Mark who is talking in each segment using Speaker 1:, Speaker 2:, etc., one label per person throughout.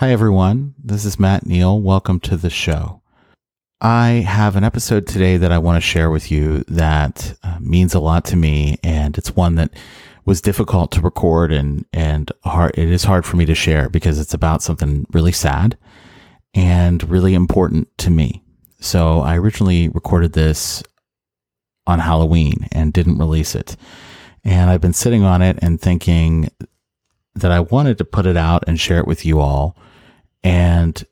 Speaker 1: Hi, everyone. This is Matt Neal. Welcome to the show. I have an episode today that I want to share with you that uh, means a lot to me, and it's one that was difficult to record and and hard. It is hard for me to share because it's about something really sad and really important to me. So I originally recorded this on Halloween and didn't release it, and I've been sitting on it and thinking that I wanted to put it out and share it with you all, and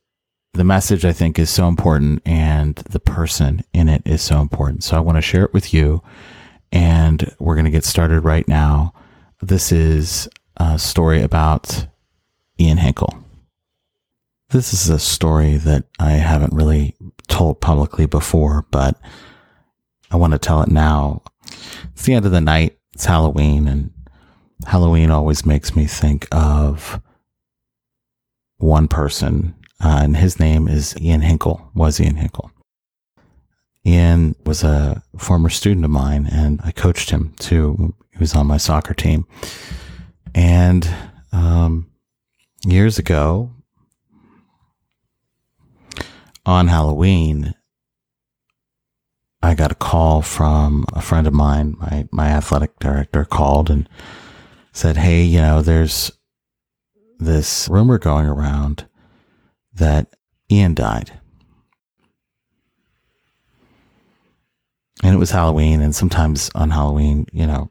Speaker 1: the message I think is so important and the person in it is so important. So I want to share it with you and we're going to get started right now. This is a story about Ian Hinkle. This is a story that I haven't really told publicly before, but I want to tell it now. It's the end of the night. It's Halloween and Halloween always makes me think of one person uh, and his name is Ian Hinkle, was Ian Hinkle. Ian was a former student of mine, and I coached him too. He was on my soccer team. And um, years ago, on Halloween, I got a call from a friend of mine. My my athletic director called and said, "Hey, you know, there's this rumor going around that Ian died. And it was Halloween, and sometimes on Halloween, you know,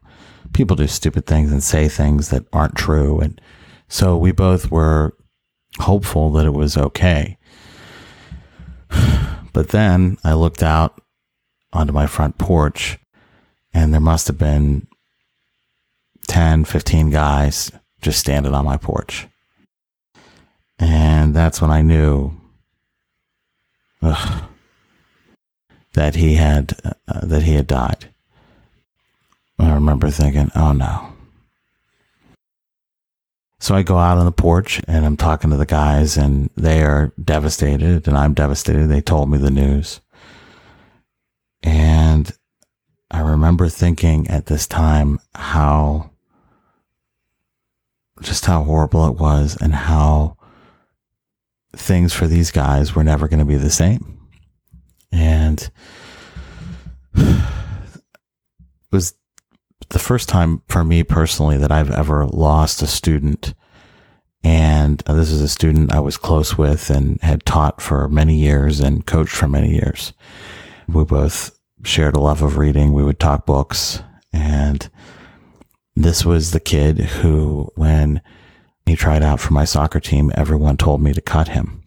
Speaker 1: people do stupid things and say things that aren't true. And so we both were hopeful that it was okay. But then I looked out onto my front porch, and there must have been 10, 15 guys just standing on my porch. And that's when I knew ugh, that he had uh, that he had died. I remember thinking, "Oh no." So I go out on the porch and I'm talking to the guys and they are devastated and I'm devastated. They told me the news. And I remember thinking at this time how just how horrible it was and how things for these guys were never going to be the same. And it was the first time for me personally that I've ever lost a student. And uh, this is a student I was close with and had taught for many years and coached for many years. We both shared a love of reading. We would talk books. And this was the kid who, when he tried out for my soccer team. Everyone told me to cut him.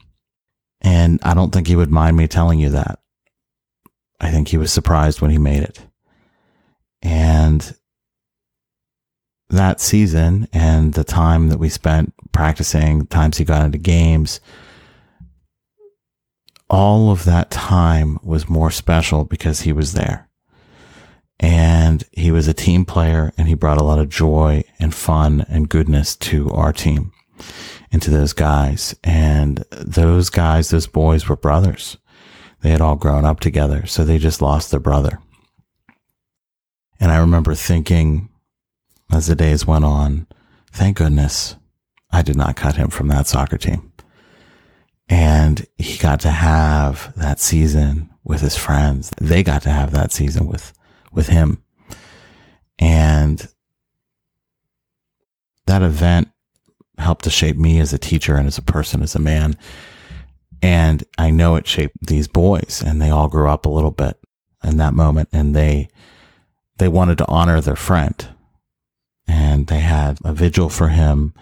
Speaker 1: And I don't think he would mind me telling you that. I think he was surprised when he made it. And that season and the time that we spent practicing, the times he got into games, all of that time was more special because he was there and he was a team player and he brought a lot of joy and fun and goodness to our team and to those guys. And those guys, those boys were brothers. They had all grown up together. So they just lost their brother. And I remember thinking as the days went on, thank goodness I did not cut him from that soccer team. And he got to have that season with his friends. They got to have that season with with him. And that event helped to shape me as a teacher and as a person, as a man. And I know it shaped these boys and they all grew up a little bit in that moment and they, they wanted to honor their friend and they had a vigil for him.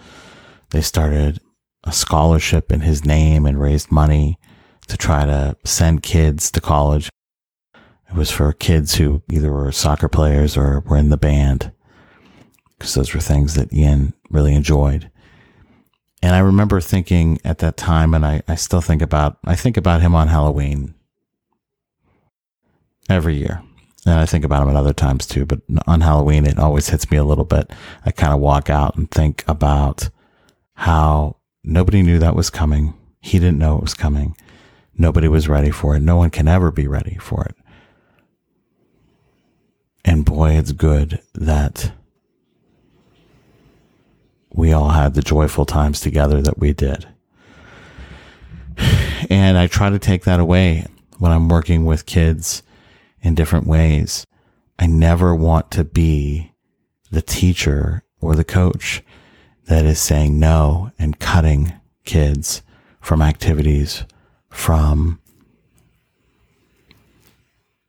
Speaker 1: They started a scholarship in his name and raised money to try to send kids to college. It was for kids who either were soccer players or were in the band, because those were things that Ian really enjoyed. And I remember thinking at that time, and I, I still think about, I think about him on Halloween every year. And I think about him at other times too, but on Halloween, it always hits me a little bit. I kind of walk out and think about how nobody knew that was coming. He didn't know it was coming. Nobody was ready for it. No one can ever be ready for it. And boy, it's good that we all had the joyful times together that we did. And I try to take that away when I'm working with kids in different ways. I never want to be the teacher or the coach that is saying no and cutting kids from activities, from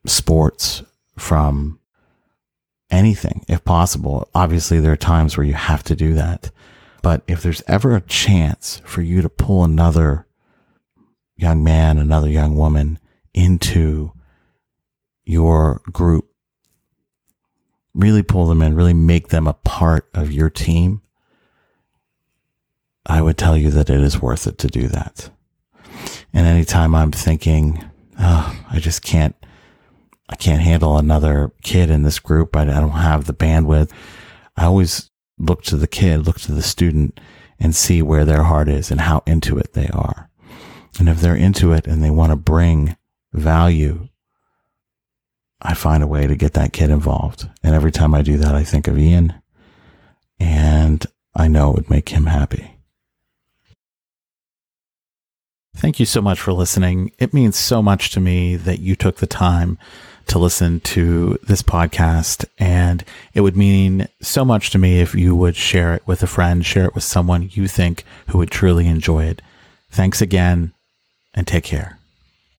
Speaker 1: sports, from anything, if possible. Obviously, there are times where you have to do that. But if there's ever a chance for you to pull another young man, another young woman into your group, really pull them in, really make them a part of your team, I would tell you that it is worth it to do that. And anytime I'm thinking, oh, I just can't, I can't handle another kid in this group. I, I don't have the bandwidth. I always look to the kid, look to the student and see where their heart is and how into it they are. And if they're into it and they want to bring value, I find a way to get that kid involved. And every time I do that, I think of Ian and I know it would make him happy. Thank you so much for listening. It means so much to me that you took the time to listen to this podcast. And it would mean so much to me if you would share it with a friend, share it with someone you think who would truly enjoy it. Thanks again and take care.